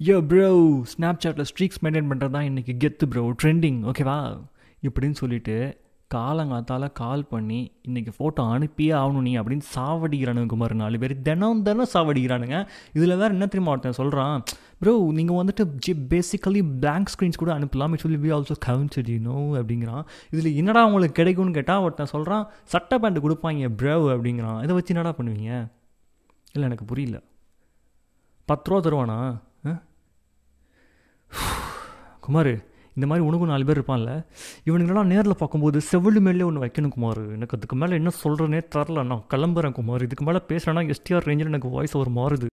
யோ bro ஸ்னாப்சாட்டில் streaks maintain பண்ணுறது தான் இன்றைக்கி கெத்து ப்ரோ ட்ரெண்டிங் ஓகேவா இப்படின்னு சொல்லிட்டு காலங்காத்தால் கால் பண்ணி இன்றைக்கி ஃபோட்டோ அனுப்பியே ஆகணும் நீ அப்படின்னு சாவடிக்கிறானுங்க குமார். நாலு பேர் தினம் தினம் சாவடிக்கிறானுங்க. இதில் வேறு என்ன தெரியுமா ஒருத்தன் சொல்கிறான் ப்ரோ நீங்கள் வந்துட்டு ஜி பேசிக்கலி பிளாங்க் ஸ்க்ரீன்ஸ் கூட அனுப்பலாம் it will be also counter you know அப்படிங்கிறான். இதில் என்னடா உங்களுக்கு கிடைக்கும்னு கேட்டால் ஒருத்தன் சொல்கிறான் சட்டை பேண்ட் கொடுப்பாங்க ப்ரோ அப்படிங்கிறான். இதை வச்சு என்னடா பண்ணுவீங்க? இல்லை எனக்கு புரியல. பத்து ரூபா தருவானா? குமார் இந்த மாதிரி உனக்கும் நாலு பேர் இருப்பான்ல இவனுங்களெல்லாம் நேரில் பார்க்கும்போது செவிலு மேலே ஒன்று வைக்கணும் குமார். எனக்கு அதுக்கு மேலே என்ன சொல்கிறேனே தரல நான் கிளம்புறேன் குமார். இதுக்கு மேலே பேசுகிறேன்னா எஸ்டிஆர் ரேஞ்சில் எனக்கு வாய்ஸ் ஒரு மாறுது.